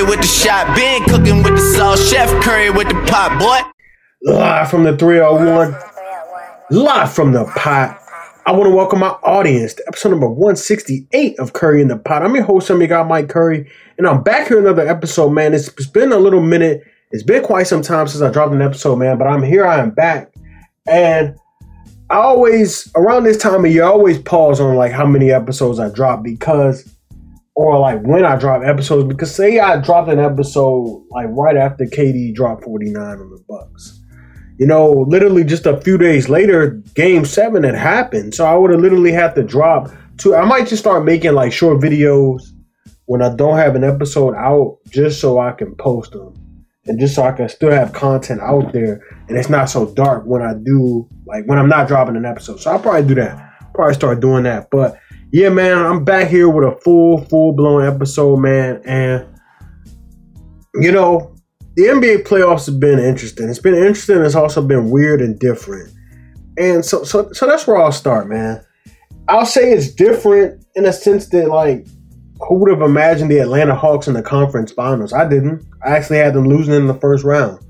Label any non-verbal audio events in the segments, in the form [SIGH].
Curry with the shot, been cooking with the sauce, Chef Curry with the pot, boy. Live from the 301, live from the pot. I want to welcome my audience to episode number 168 of Curry in the Pot. I'm your host, some got Mike Curry, and I'm back here another episode, man. It's, it's been a little minute. It's been quite some time since I dropped an episode, man, but I'm here. I am back. And I always, around this time of year, I always pause on like how many episodes I drop because, or like when I drop episodes, because say I dropped an episode like right after KD dropped 49 on the Bucks you know, literally just a few days later, game seven had happened. So I would have literally had to drop two. I might just start making like short videos when I don't have an episode out just so I can post them and just so I can still have content out there and it's not so dark when I do, like when I'm not dropping an episode. So I'll probably do that. Probably start doing that. But yeah, man, I'm back here with a full, full blown episode, man. And, you know, the NBA playoffs have been interesting. It's been interesting. It's also been weird and different. And so, so, so that's where I'll start, man. I'll say it's different in a sense that, like, who would have imagined the Atlanta Hawks in the conference finals? I didn't. I actually had them losing in the first round.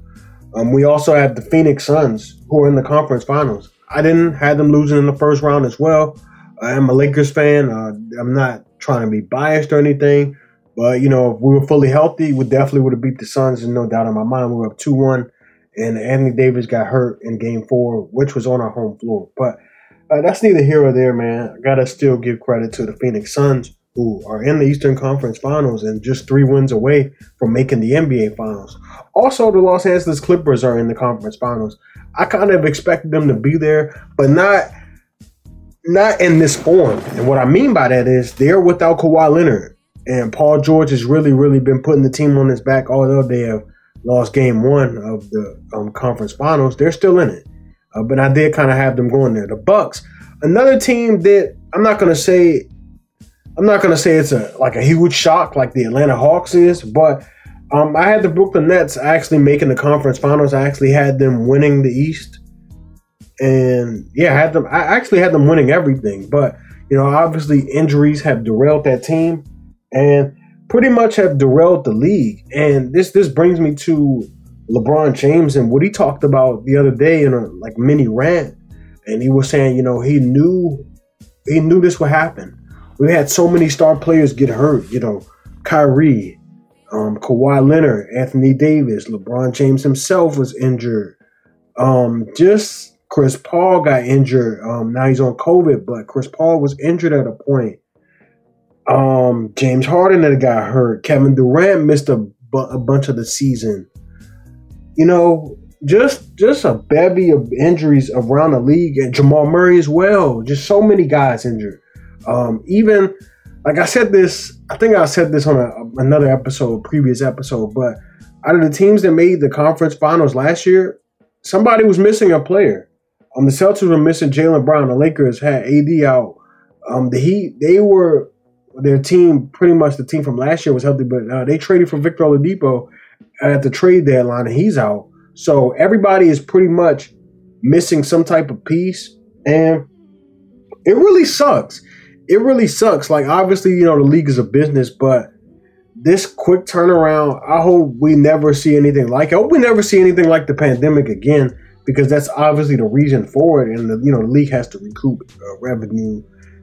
Um, we also have the Phoenix Suns who are in the conference finals. I didn't have them losing in the first round as well. I'm a Lakers fan. Uh, I'm not trying to be biased or anything, but you know, if we were fully healthy, we definitely would have beat the Suns. and no doubt in my mind. We were up two one, and Anthony Davis got hurt in Game Four, which was on our home floor. But uh, that's neither here or there, man. I gotta still give credit to the Phoenix Suns, who are in the Eastern Conference Finals and just three wins away from making the NBA Finals. Also, the Los Angeles Clippers are in the conference finals. I kind of expected them to be there, but not not in this form. And what I mean by that is they're without Kawhi Leonard. And Paul George has really, really been putting the team on his back, although they have lost game one of the um, conference finals. They're still in it. Uh, but I did kind of have them going there. The Bucks, another team that I'm not going to say, I'm not to say it's a like a huge shock like the Atlanta Hawks is, but um, I had the Brooklyn Nets actually making the conference finals. I actually had them winning the East, and yeah, I had them. I actually had them winning everything, but you know, obviously injuries have derailed that team and pretty much have derailed the league. And this this brings me to LeBron James and what he talked about the other day in a like mini rant. And he was saying, you know, he knew he knew this would happen. We had so many star players get hurt, you know, Kyrie, um, Kawhi Leonard, Anthony Davis, LeBron James himself was injured. Um, just Chris Paul got injured. Um, now he's on COVID, but Chris Paul was injured at a point. Um, James Harden that got hurt. Kevin Durant missed a, bu- a bunch of the season. You know, just just a bevy of injuries around the league, and Jamal Murray as well. Just so many guys injured. Um, even like I said this, I think I said this on a, another episode, previous episode, but out of the teams that made the conference finals last year, somebody was missing a player. Um, the Celtics were missing Jaylen Brown. The Lakers had AD out. Um, the Heat they were their team, pretty much the team from last year was healthy, but uh, they traded for Victor Oladipo at the trade deadline, and he's out. So everybody is pretty much missing some type of piece, and it really sucks. It really sucks. Like obviously, you know, the league is a business, but this quick turnaround, I hope we never see anything like it. I hope we never see anything like the pandemic again, because that's obviously the reason for it, and the you know the league has to recoup uh, revenue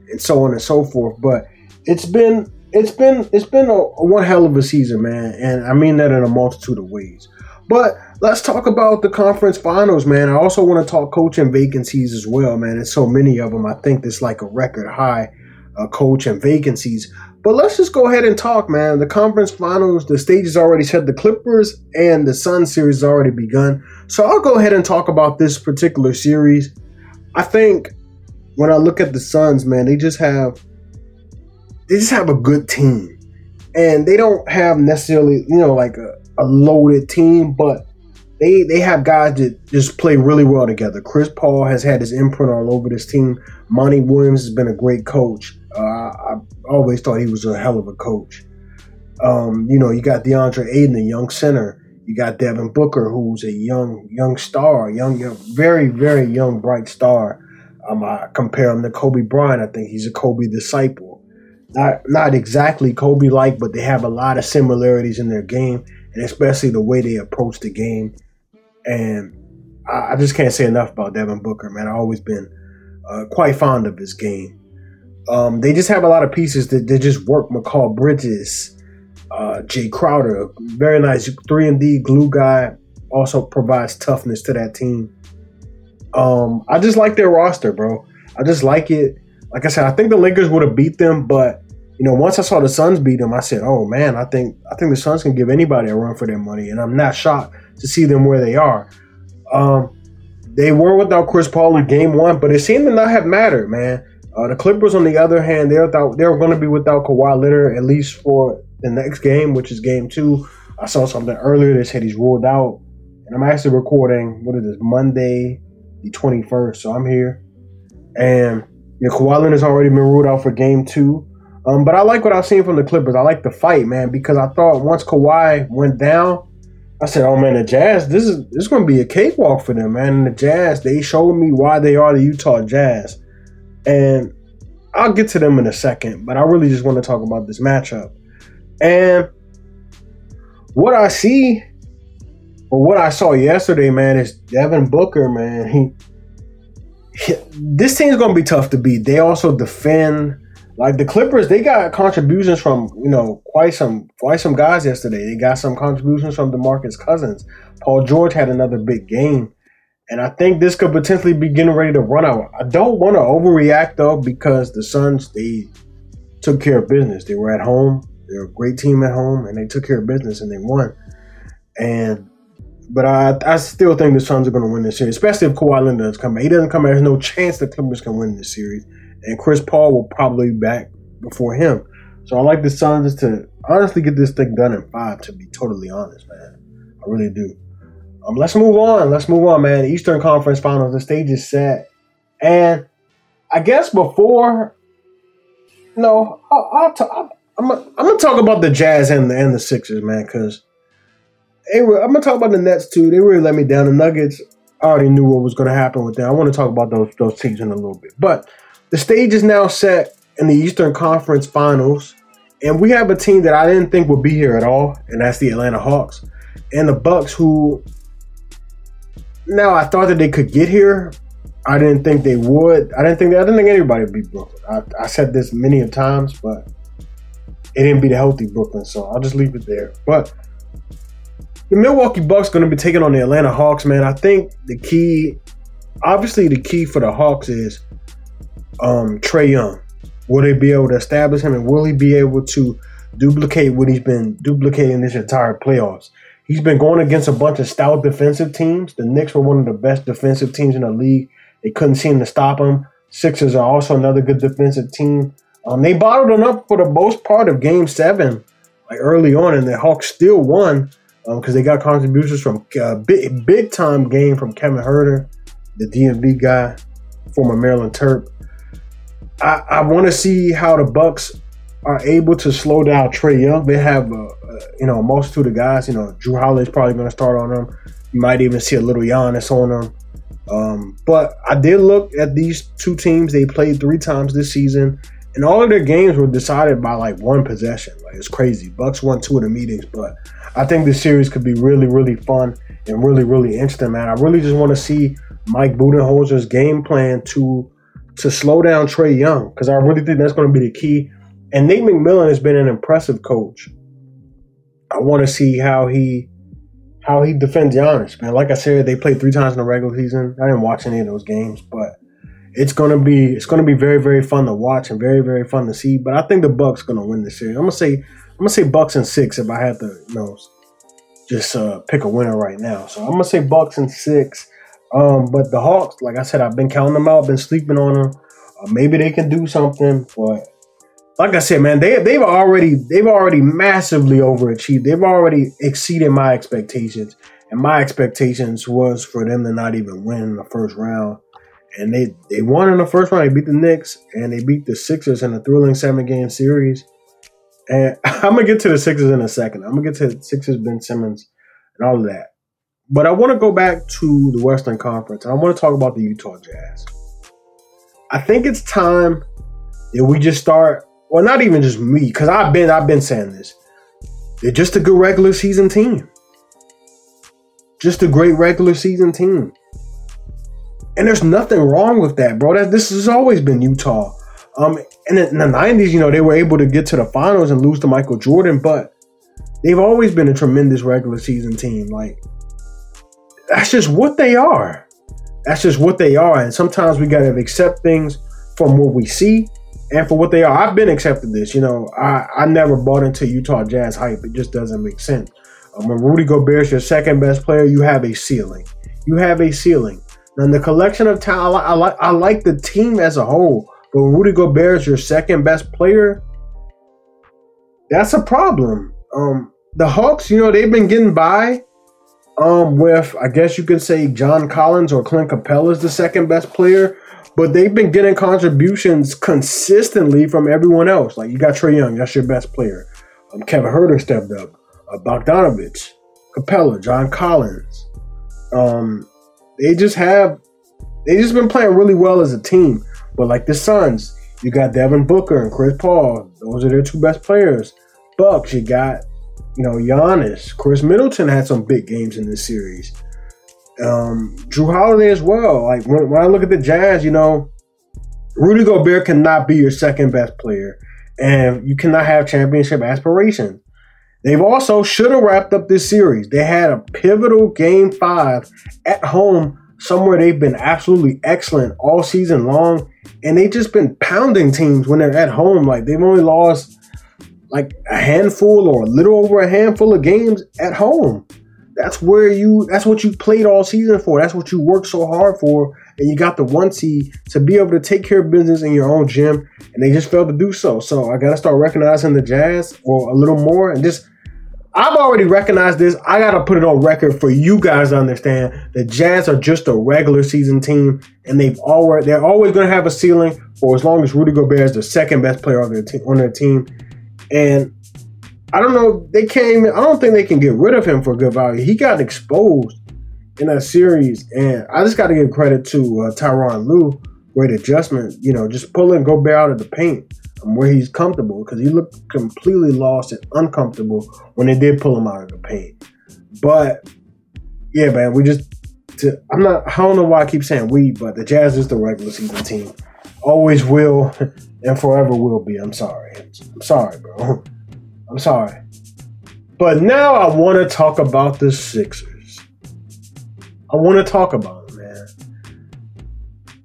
and so on and so forth. But it's been it's been it's been a, one hell of a season, man, and I mean that in a multitude of ways. But let's talk about the conference finals, man. I also want to talk coaching vacancies as well, man. There's so many of them. I think it's like a record high uh, coaching vacancies. But let's just go ahead and talk, man. The conference finals, the stage is already set. The Clippers and the Sun series already begun. So I'll go ahead and talk about this particular series. I think when I look at the Suns, man, they just have they just have a good team, and they don't have necessarily you know like a, a loaded team, but they they have guys that just play really well together. Chris Paul has had his imprint all over this team. Monty Williams has been a great coach. Uh, I always thought he was a hell of a coach. Um, you know, you got DeAndre Ayton, a young center. You got Devin Booker, who's a young young star, young, young very very young bright star. Um, I compare him to Kobe Bryant. I think he's a Kobe disciple. not not exactly Kobe like, but they have a lot of similarities in their game, and especially the way they approach the game. And I, I just can't say enough about Devin Booker, man. I've always been uh, quite fond of his game. Um, they just have a lot of pieces that, just work. Mikal Bridges, uh, Jae Crowder, very nice three and D glue guy, also provides toughness to that team. Um, I just like their roster, bro. I just like it. Like I said, I think the Lakers would have beat them, but you know, once I saw the Suns beat them, I said, "Oh man, I think I think the Suns can give anybody a run for their money," and I'm not shocked to see them where they are. Um, they were without Chris Paul in Game One, but it seemed to not have mattered, man. Uh, the Clippers, on the other hand, they're without, they're going to be without Kawhi Leonard at least for the next game, which is Game Two. I saw something earlier that said he's ruled out, and I'm actually recording. What is this? Monday, the 21st. So I'm here, and yeah, Kawhi Leonard's already been ruled out for Game Two. Um, but I like what I've seen from the Clippers. I like the fight, man, because I thought once Kawhi went down, I said, "Oh man, the Jazz, this is this is going to be a cakewalk for them, man." And the Jazz, they showed me why they are the Utah Jazz, and I'll get to them in a second. But I really just want to talk about this matchup and what I see, or what I saw yesterday, man, is Devin Booker, man. He, he this team's going to be tough to beat. They also defend like the Clippers, they got contributions from you know quite some quite some guys yesterday. They got some contributions from DeMarcus Cousins. Paul George had another big game, and I think this could potentially be getting ready to run out. I don't want to overreact though because the Suns they took care of business. They were at home. They're a great team at home, and they took care of business and they won. And but I I still think the Suns are going to win this series, especially if Kawhi Leonard doesn't come back. He doesn't come back. There's no chance the Clippers can win this series and Chris Paul will probably be back before him. So I like the Suns to honestly get this thing done in five. To be totally honest, man, I really do. Um, let's move on. Let's move on, man. Eastern Conference Finals. The stage is set, and I guess before, no, I'll, I'll talk. I'm, I'm gonna talk about the Jazz and the and the Sixers, man, because I'm gonna talk about the Nets too. They really let me down. The Nuggets, I already knew what was gonna happen with them. I want to talk about those those teams in a little bit, but the stage is now set in the Eastern Conference Finals, and we have a team that I didn't think would be here at all, and that's the Atlanta Hawks and the Bucks. Who now I thought that they could get here. I didn't think they would. I didn't think I didn't think anybody would beat Brooklyn. I, I said this many of times, but it didn't beat a healthy Brooklyn, so I'll just leave it there. But the Milwaukee Bucks going to be taking on the Atlanta Hawks, man. I think the key, obviously, the key for the Hawks is um, Trae Young? Will they be able to establish him, and will he be able to duplicate what he's been duplicating this entire playoffs? He's been going against a bunch of stout defensive teams. The Knicks were one of the best defensive teams in the league. They couldn't seem to stop him. Sixers are also another good defensive team. Um, they bottled him up for the most part of Game Seven, like early on, and the Hawks still won because um, they got contributions from uh, big, big time game from Kevin Huerter, the DMV guy, former Maryland Terp. I, I want to see how the Bucks are able to slow down Trae Young. They have, a, a, you know, a multitude of guys. You know, Jrue Holiday is probably going to start on them. You might even see a little Giannis on them. Um, but I did look at these two teams. They played three times this season, and all of their games were decided by like one possession. Like it's crazy. Bucks won two of the meetings, but I think this series could be really, really fun and really, really interesting, man. I really just want to see Mike Budenholzer's game plan to to slow down Trae Young because I really think that's going to be the key. And Nate McMillan has been an impressive coach. I want to see how he how he defends Giannis, man. Like I said, they played three times in the regular season. I didn't watch any of those games, but it's gonna be it's gonna be very very fun to watch and very very fun to see. But I think the Bucks gonna win this series. I'm gonna say I'm gonna say Bucks and six if I had to you know just uh, pick a winner right now. So I'm gonna say Bucks and six. Um, but the Hawks, like I said, I've been counting them out, been sleeping on them. Uh, maybe they can do something, but like I said, man, they they've already they've already massively overachieved. They've already exceeded my expectations, and my expectations was for them to not even win in the first round. And they they won in the first round. They beat the Knicks and they beat the Sixers in a thrilling seven game series. And [LAUGHS] I'm gonna get to the Sixers in a second. I'm gonna get to Sixers, Ben Simmons, and all of that. But I want to go back to the Western Conference. and I want to talk about the Utah Jazz. I think it's time that we just start well, not even just me, because I've been I've been saying this. They're just a good regular season team. Just a great regular season team. And there's nothing wrong with that, bro. That this has always been Utah. Um, and in the '90s, you know, they were able to get to the finals and lose to Michael Jordan, but they've always been a tremendous regular season team. Like that's just what they are. That's just what they are. And sometimes we gotta accept things from what we see and for what they are. I've been accepted this. You know, I, I never bought into Utah Jazz hype. It just doesn't make sense. Um, when Rudy Gobert's your second best player, you have a ceiling. You have a ceiling. And the collection of talent, I, I like I like the team as a whole. But Rudy Gobert is your second best player, that's a problem. Um, the Hawks, you know, they've been getting by um, with, I guess you could say, John Collins or Clint Capela is the second best player, but they've been getting contributions consistently from everyone else. Like you got Trae Young, that's your best player. Um, Kevin Huerter stepped up. Uh, Bogdanovich, Capela, John Collins. Um, they just have, they just been playing really well as a team. But like the Suns, you got Devin Booker and Chris Paul. Those are their two best players. Bucks, you got, you know, Giannis. Khris Middleton had some big games in this series. Um, Jrue Holiday as well. Like when, when I look at the Jazz, you know, Rudy Gobert cannot be your second best player, and you cannot have championship aspirations. They've also should have wrapped up this series. They had a pivotal game five at home somewhere they've been absolutely excellent all season long, and they've just been pounding teams when they're at home. Like they've only lost like a handful or a little over a handful of games at home. That's where you. That's what you played all season for. That's what you worked so hard for, and you got the one seed to be able to take care of business in your own gym, and they just failed to do so. So I gotta start recognizing the Jazz or a little more, and just I've already recognized this. I gotta put it on record for you guys to understand. The Jazz are just a regular season team, and they've already they're always gonna have a ceiling for as long as Rudy Gobert is the second best player on their team on their team. And I don't know, they can't I don't think they can get rid of him for good value. He got exposed in that series, and I just gotta give credit to uh, Tyronn Lue. Great adjustment, you know, just pulling Gobert out of the paint where he's comfortable because he looked completely lost and uncomfortable when they did pull him out of the paint. But yeah, man, we just to, I'm not. I don't know why I keep saying we, but the Jazz is the regular season team. Always will [LAUGHS] and forever will be. I'm sorry. I'm sorry, bro. [LAUGHS] I'm sorry. But now I want to talk about the Sixers. I want to talk about them, man.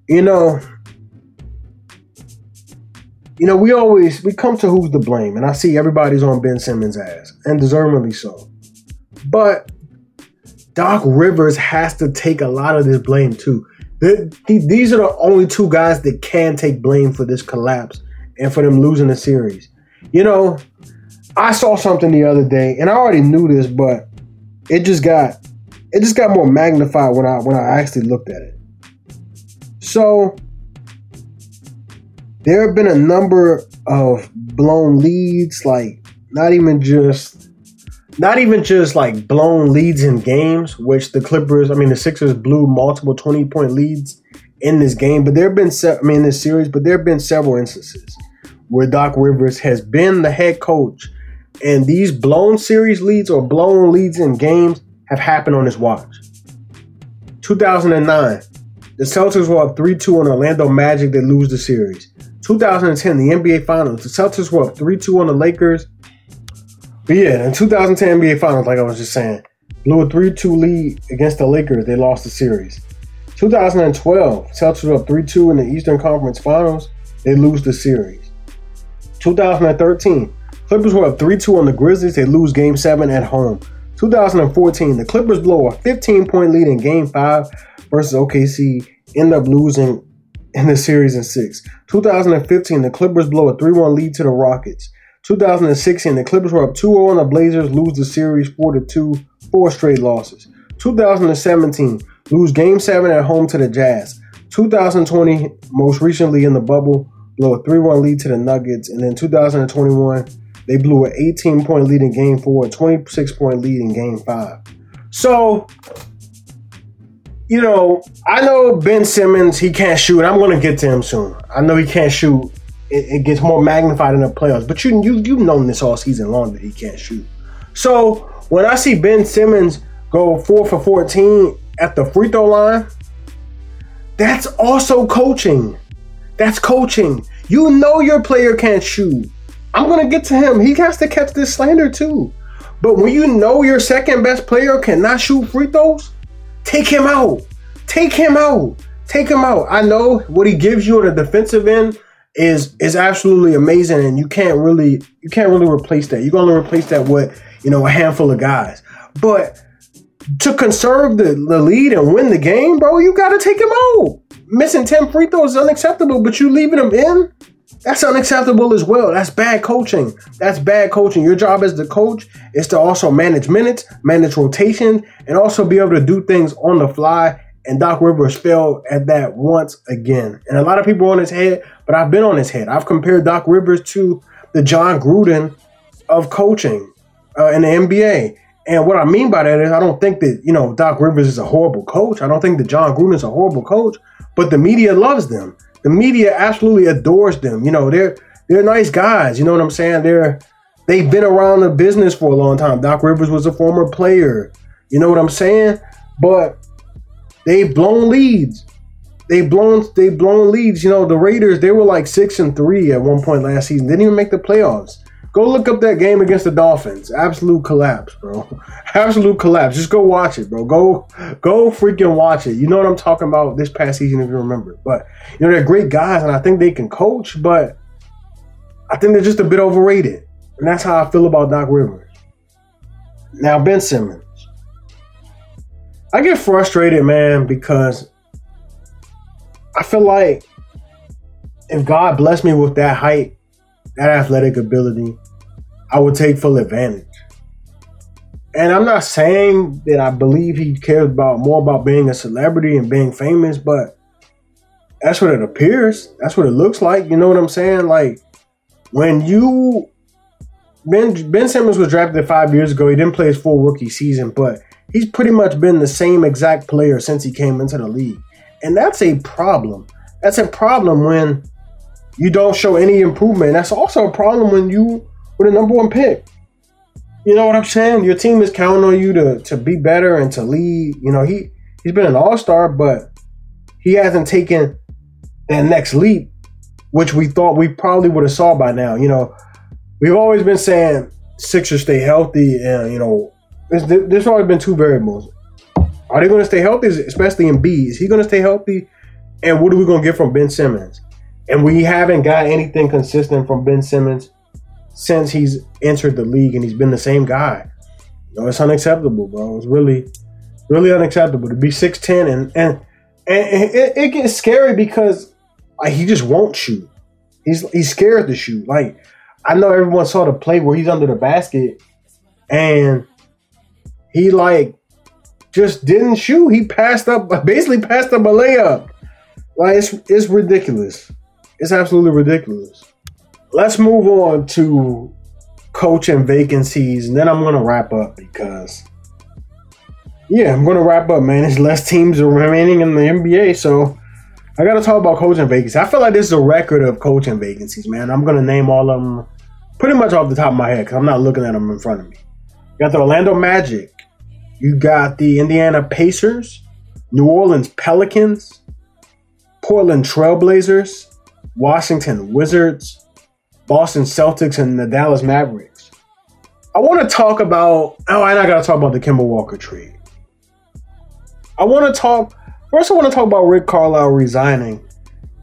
You know, you know, we always we come to who's to blame, and I see everybody's on Ben Simmons' ass, and deservedly so. But Doc Rivers has to take a lot of this blame too. These are the only two guys that can take blame for this collapse and for them losing the series. You know, I saw something the other day, and I already knew this, but it just got it just got more magnified when I when I actually looked at it. So there have been a number of blown leads, like not even just not even just like blown leads in games, which the Clippers, I mean the Sixers blew multiple 20 point leads in this game, but there have been se- I mean this series, but there have been several instances where Doc Rivers has been the head coach and these blown series leads or blown leads in games have happened on his watch. 2009, the Celtics were up 3-2 on Orlando Magic. They lose the series. 2010, the NBA Finals, the Celtics were up 3 2 on the Lakers. But yeah, in 2010 NBA Finals, like I was just saying, blew a 3 2 lead against the Lakers. They lost the series. 2012, Celtics were up 3 2 in the Eastern Conference Finals. They lose the series. 2013, Clippers were up 3 2 on the Grizzlies. They lose game 7 at home. 2014, the Clippers blow a 15 point lead in game 5 versus OKC, end up losing in the series in six. 2015, the Clippers blow a 3 1 lead to the Rockets. 2016, the Clippers were up 2 0 on the Blazers, lose the series 4 2, four straight losses. 2017, lose game 7 at home to the Jazz. 2020, most recently in the bubble, blow a 3 1 lead to the Nuggets. And then 2021, they blew an 18 point lead in game 4, a 26 point lead in game 5. So, you know, I know Ben Simmons, he can't shoot. I'm going to get to him soon. I know he can't shoot it, it, gets more magnified in the playoffs. But you you you've known this all season long that he can't shoot. So when I see Ben Simmons go four for fourteen at the free throw line, that's also coaching. That's coaching. You know your player can't shoot. I'm gonna get to him. He has to catch this slander too. But when you know your second best player cannot shoot free throws, take him out. Take him out. Take him out. I know what he gives you on the defensive end is is absolutely amazing, and you can't really you can't really replace that. You're gonna replace that with you know a handful of guys. But to conserve the, the lead and win the game, bro, you gotta take him out. Missing 10 free throws is unacceptable, but you leaving him in, that's unacceptable as well. That's bad coaching. That's bad coaching. Your job as the coach is to also manage minutes, manage rotation, and also be able to do things on the fly. And Doc Rivers fell at that once again. And a lot of people on his head, but I've been on his head. I've compared Doc Rivers to the Jon Gruden of coaching uh, in the NBA. And what I mean by that is, I don't think that you know Doc Rivers is a horrible coach. I don't think that Jon Gruden is a horrible coach, but the media loves them. The media absolutely adores them. You know, they're they're nice guys. You know what I'm saying? They're they've been around the business for a long time. Doc Rivers was a former player. You know what I'm saying? But they've blown leads. They've blown they've blown leads. You know, the Raiders, they were like six and three at one point last season. Didn't even make the playoffs. Go look up that game against the Dolphins. Absolute collapse, bro. [LAUGHS] Absolute collapse. Just go watch it, bro. Go go freaking watch it. You know what I'm talking about this past season if you remember. But you know, they're great guys and I think they can coach, but I think they're just a bit overrated. And that's how I feel about Doc Rivers. Now, Ben Simmons. I get frustrated, man, because I feel like if God blessed me with that height, that athletic ability, I would take full advantage. And I'm not saying that I believe he cares about more about being a celebrity and being famous, but that's what it appears. That's what it looks like. You know what I'm saying? Like when you Ben Ben Simmons was drafted five years ago. He didn't play his full rookie season, but he's pretty much been the same exact player since he came into the league. And that's a problem. That's a problem when you don't show any improvement. That's also a problem when you with a number one pick. You know what I'm saying? Your team is counting on you to to be better and to lead. You know, he he's been an all-star, but he hasn't taken that next leap, which we thought we probably would have saw by now. You know, we've always been saying Sixers stay healthy, and you know, there's, always been two variables. Are they going to stay healthy, especially Embiid? Is he going to stay healthy? And what are we going to get from Ben Simmons? And we haven't got anything consistent from Ben Simmons since he's entered the league and he's been the same guy. You know, it's unacceptable, bro. It's really, really unacceptable to be 6'10 and and, and it, it gets scary because like, he just won't shoot. He's he's scared to shoot. Like I know everyone saw the play where he's under the basket and he like just didn't shoot. He passed up basically passed up a layup. Like it's it's ridiculous. It's absolutely ridiculous. Let's move on to coaching vacancies, and then I'm gonna wrap up because yeah, I'm gonna wrap up, man. There's less teams remaining in the NBA, so I gotta talk about coaching vacancies. I feel like this is a record of coaching vacancies, man. I'm gonna name all of them pretty much off the top of my head because I'm not looking at them in front of me. You got the Orlando Magic, you got the Indiana Pacers, New Orleans Pelicans, Portland Trailblazers, Washington Wizards, Boston Celtics, and the Dallas Mavericks. I want to talk about. Oh, I got to talk about the Kemba Walker trade. I want to talk. First, I want to talk about Rick Carlisle resigning,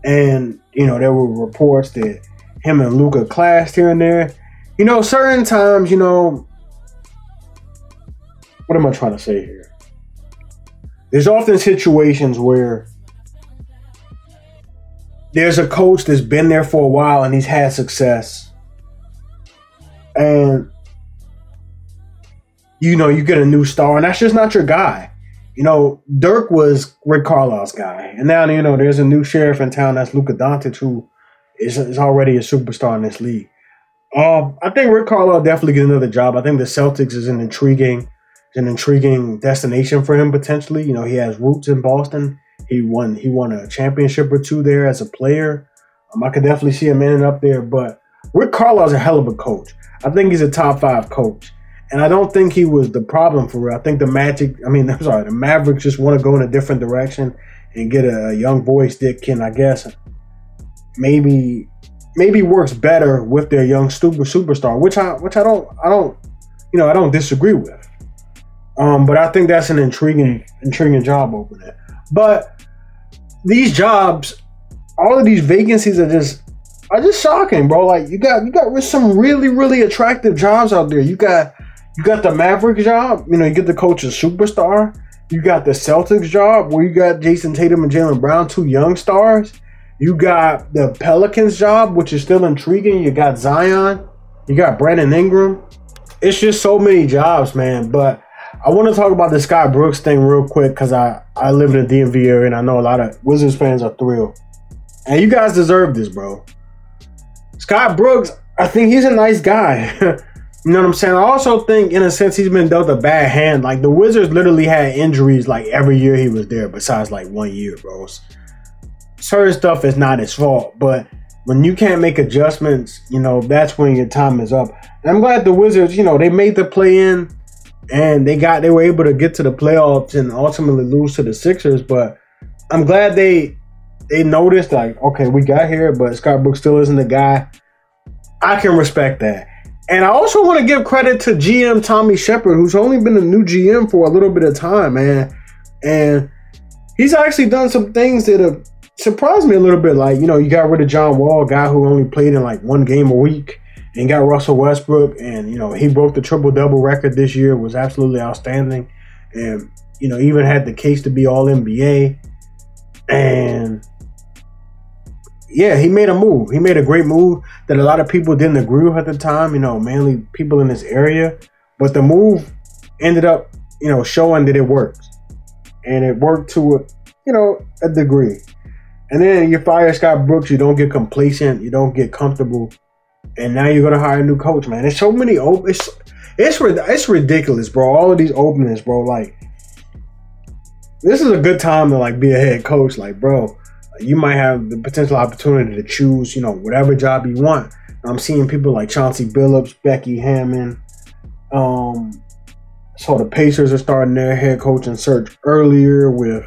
and you know there were reports that him and Luka clashed here and there. You know, certain times, you know, what am I trying to say here? There's often situations where there's a coach that's been there for a while and he's had success. And you know, you get a new star, and that's just not your guy. You know, Dirk was Rick Carlisle's guy, and now you know there's a new sheriff in town that's Luka Doncic, who is, is already a superstar in this league. Um, I think Rick Carlisle definitely get another job. I think the Celtics is an intriguing, an intriguing destination for him potentially. You know, he has roots in Boston. He won he won a championship or two there as a player. Um, I could definitely see him ending up there, but Rick Carlisle's a hell of a coach. I think he's a top five coach. And I don't think he was the problem for real. I think the Magic, I mean, [LAUGHS] I'm sorry, the Mavericks just want to go in a different direction and get a, young voice that can, I guess, maybe maybe works better with their young super superstar, which I which I don't I don't you know I don't disagree with. Um, but I think that's an intriguing intriguing job opening. But these jobs, all of these vacancies are just are just shocking, bro. Like you got you got some really really attractive jobs out there. You got you got the Maverick job. You know you get the coach a superstar. You got the Celtics job where you got Jayson Tatum and Jaylen Brown, two young stars. You got the Pelicans job, which is still intriguing. You got Zion. You got Brandon Ingram. It's just so many jobs, man. But I want to talk about the Scott Brooks thing real quick because I, I live in the DMV area and I know a lot of Wizards fans are thrilled. And you guys deserve this, bro. Scott Brooks, I think he's a nice guy. [LAUGHS] you know what I'm saying? I also think, in a sense, he's been dealt a bad hand. Like the Wizards literally had injuries like every year he was there, besides like one year, bro. Certain stuff is not his fault, but when you can't make adjustments, you know, that's when your time is up. And I'm glad the Wizards, you know, they made the play in and they got they were able to get to the playoffs and ultimately lose to the Sixers. But I'm glad they they noticed like, okay, we got here, but Scott Brooks still isn't the guy. I can respect that. And I also want to give credit to GM Tommy Sheppard, who's only been a new GM for a little bit of time, man. And he's actually done some things that have surprised me a little bit. Like, you know, you got rid of John Wall, guy who only played in like one game a week and got Russell Westbrook, and you know he broke the triple double record this year. Was absolutely outstanding, and you know even had the case to be All NBA, and yeah, he made a move. He made a great move that a lot of people didn't agree with at the time. You know, mainly people in this area, but the move ended up you know showing that it works, and it worked to a you know a degree. And then you fire Scott Brooks, you don't get complacent, you don't get comfortable and now you're gonna hire a new coach, man. There's so many open. It's it's it's ridiculous, bro. All of these openings, bro. Like this is a good time to like be a head coach, like bro. You might have the potential opportunity to choose, you know, whatever job you want. I'm seeing people like Chauncey Billups, Becky Hammond. Um, so the Pacers are starting their head coaching search earlier with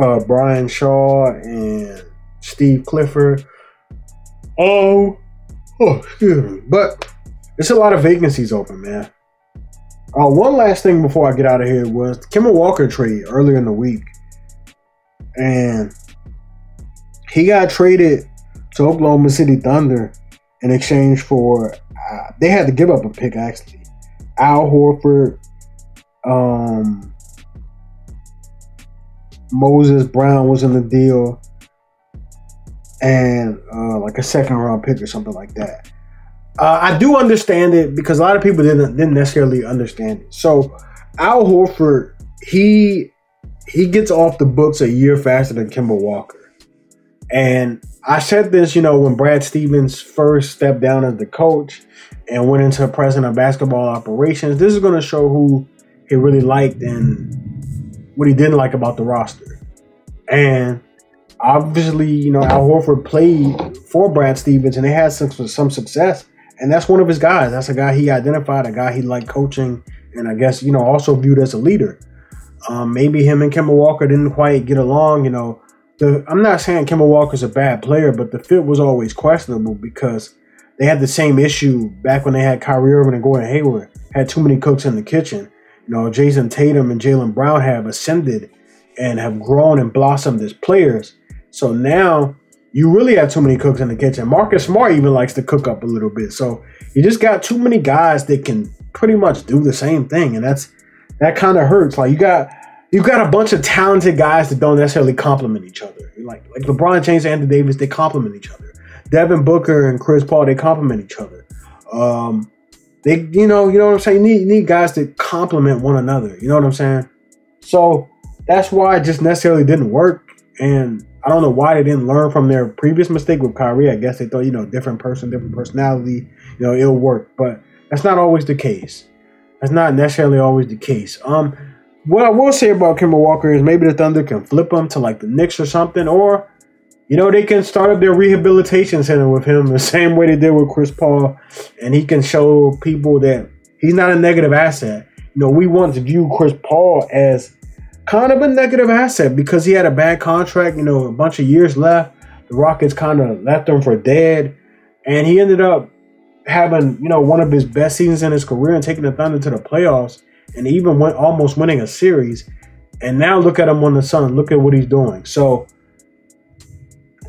uh, Brian Shaw and Steve Clifford. Oh, Oh, excuse me. But it's a lot of vacancies open, man. Uh, one last thing before I get out of here was the Kemba Walker trade earlier in the week. And he got traded to Oklahoma City Thunder in exchange for, uh, they had to give up a pick actually. Al Horford, um, Moses Brown was in the deal and uh, like a second round pick or something like that. Uh, I do understand it because a lot of people didn't didn't necessarily understand it. So Al Horford, he he gets off the books a year faster than Kemba Walker. And I said this, you know, when Brad Stevens first stepped down as the coach and went into president of basketball operations. This is going to show who he really liked and what he didn't like about the roster. And obviously, you know, Al Horford played for Brad Stevens and they had some, some success. And that's one of his guys. That's a guy he identified, a guy he liked coaching, and I guess, you know, also viewed as a leader. Um, maybe him and Kemba Walker didn't quite get along, you know. The, I'm not saying Kemba Walker's a bad player, but the fit was always questionable because they had the same issue back when they had Kyrie Irving and Gordon Hayward. Had too many cooks in the kitchen. You know, Jayson Tatum and Jaylen Brown have ascended and have grown and blossomed as players. So now you really have too many cooks in the kitchen. Marcus Smart even likes to cook up a little bit. So you just got too many guys that can pretty much do the same thing, and that's that kind of hurts. Like you got you got a bunch of talented guys that don't necessarily complement each other. Like like LeBron James and Anthony Davis, they complement each other. Devin Booker and Chris Paul, they complement each other. Um, they you know you know what I'm saying. You need, you need guys that complement one another. You know what I'm saying. So that's why it just necessarily didn't work. And I don't know why they didn't learn from their previous mistake with Kyrie. I guess they thought, you know, different person, different personality, you know, it'll work. But that's not always the case. That's not necessarily always the case. Um, what I will say about Kemba Walker is maybe the Thunder can flip him to like the Knicks or something, or you know, they can start up their rehabilitation center with him the [LAUGHS] same way they did with Chris Paul, and he can show people that he's not a negative asset. You know, we want to view Chris Paul as kind of a negative asset because he had a bad contract, you know, a bunch of years left. The Rockets kind of left him for dead, and he ended up having, you know, one of his best seasons in his career and taking the Thunder to the playoffs and even went almost winning a series. And now look at him on the Sun. Look at what he's doing. So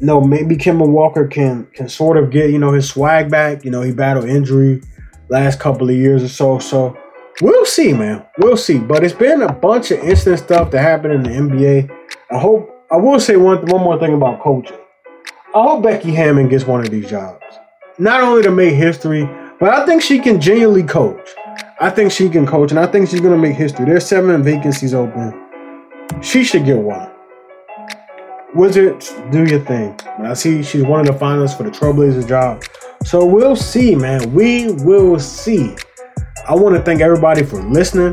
no, maybe Kemba Walker can can sort of get you know his swag back. You know, he battled injury last couple of years or so. So we'll see, man. We'll see. But it's been a bunch of instant stuff that happened in the NBA. I hope I will say one one more thing about coaching. I hope Becky Hammond gets one of these jobs. Not only to make history, but I think she can genuinely coach. I think she can coach, and I think she's gonna make history. There's seven vacancies open. She should get one. Wizards, do your thing. I see she's one of the finalists for the Trailblazers job. So we'll see, man. We will see. I want to thank everybody for listening.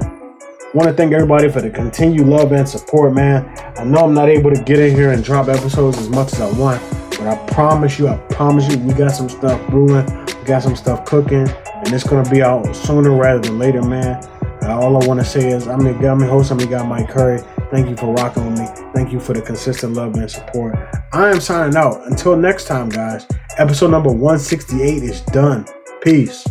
Want to thank everybody for the continued love and support, man. I know I'm not able to get in here and drop episodes as much as I want, but I promise you, I promise you, we got some stuff brewing. We got some stuff cooking, and it's gonna be out sooner rather than later, man. Uh, all I want to say is I'm your, I'm your host, I'm your guy, Mike Curry. Thank you for rocking with me. Thank you for the consistent love and support. I am signing out. Until next time, guys. Episode number 168 is done. Peace.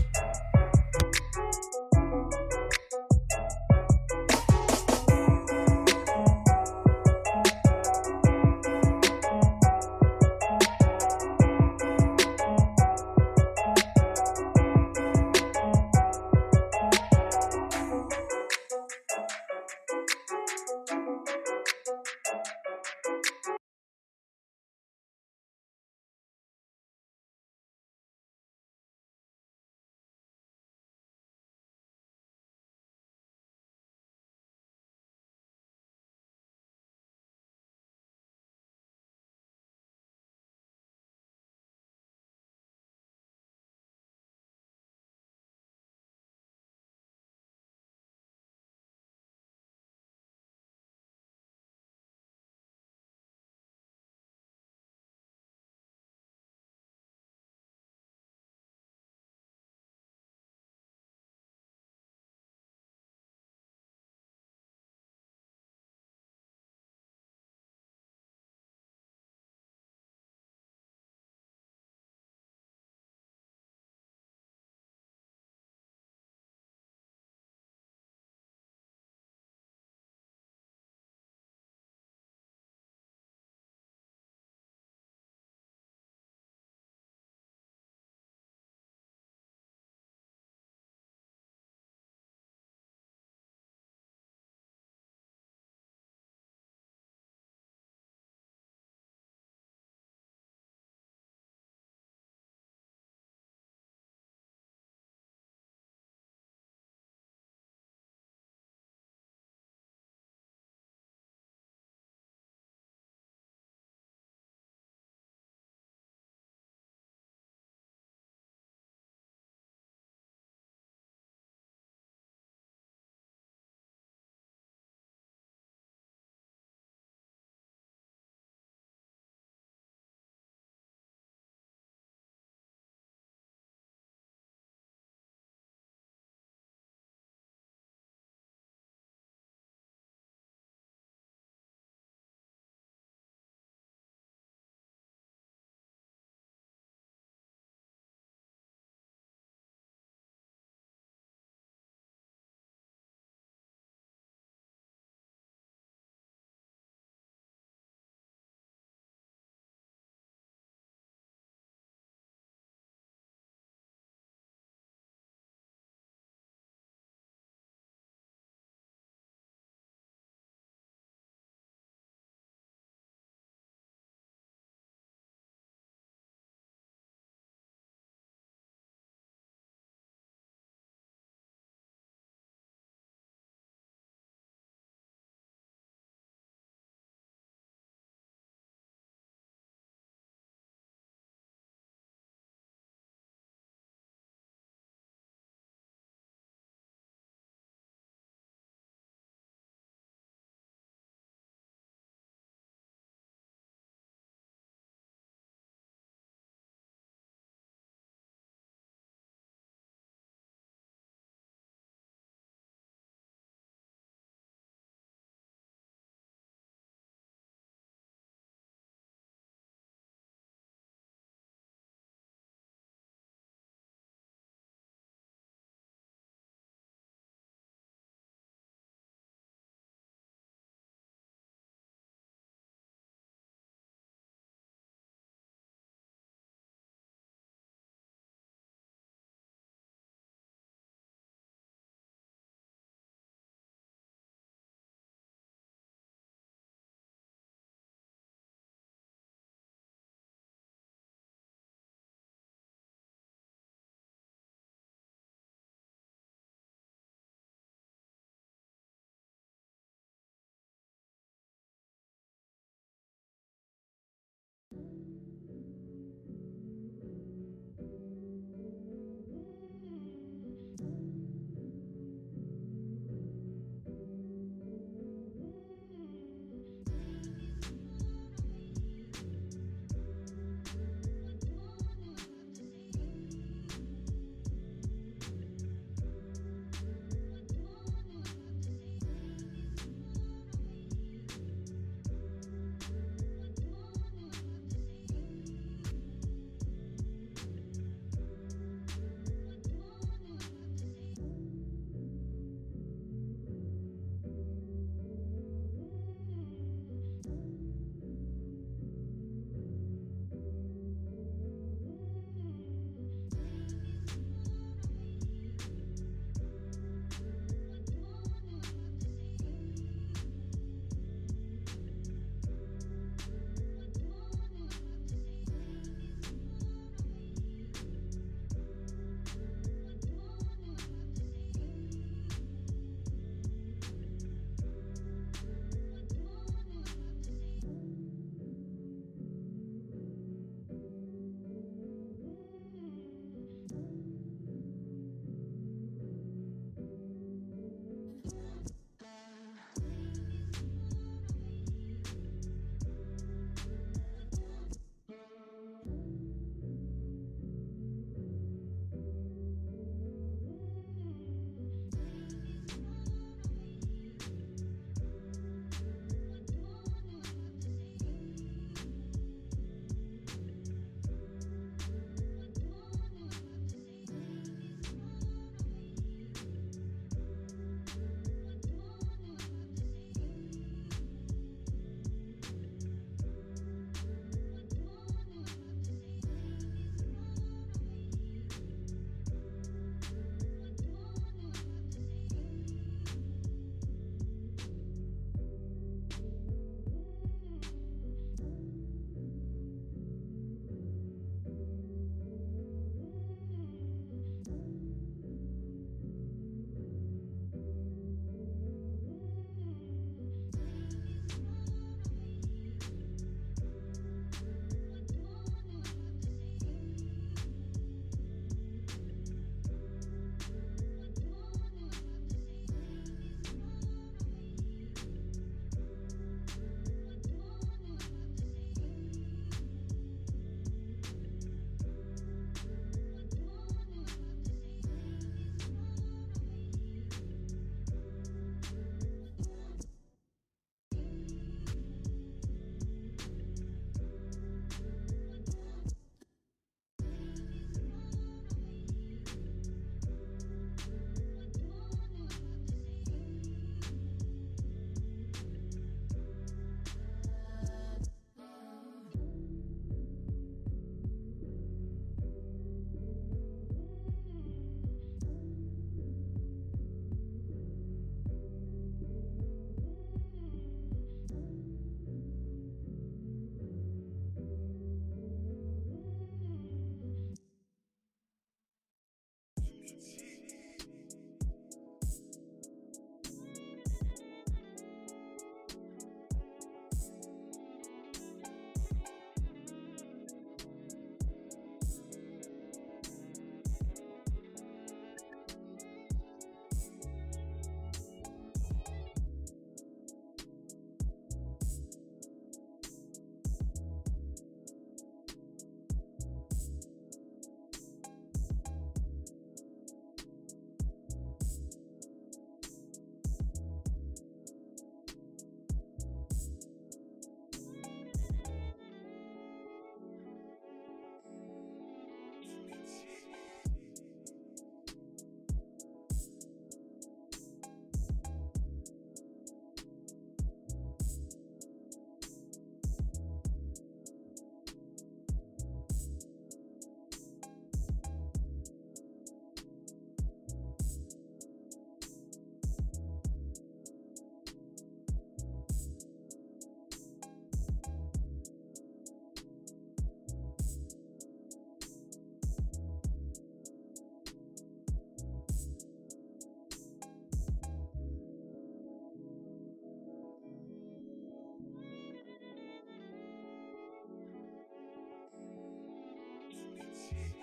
一起。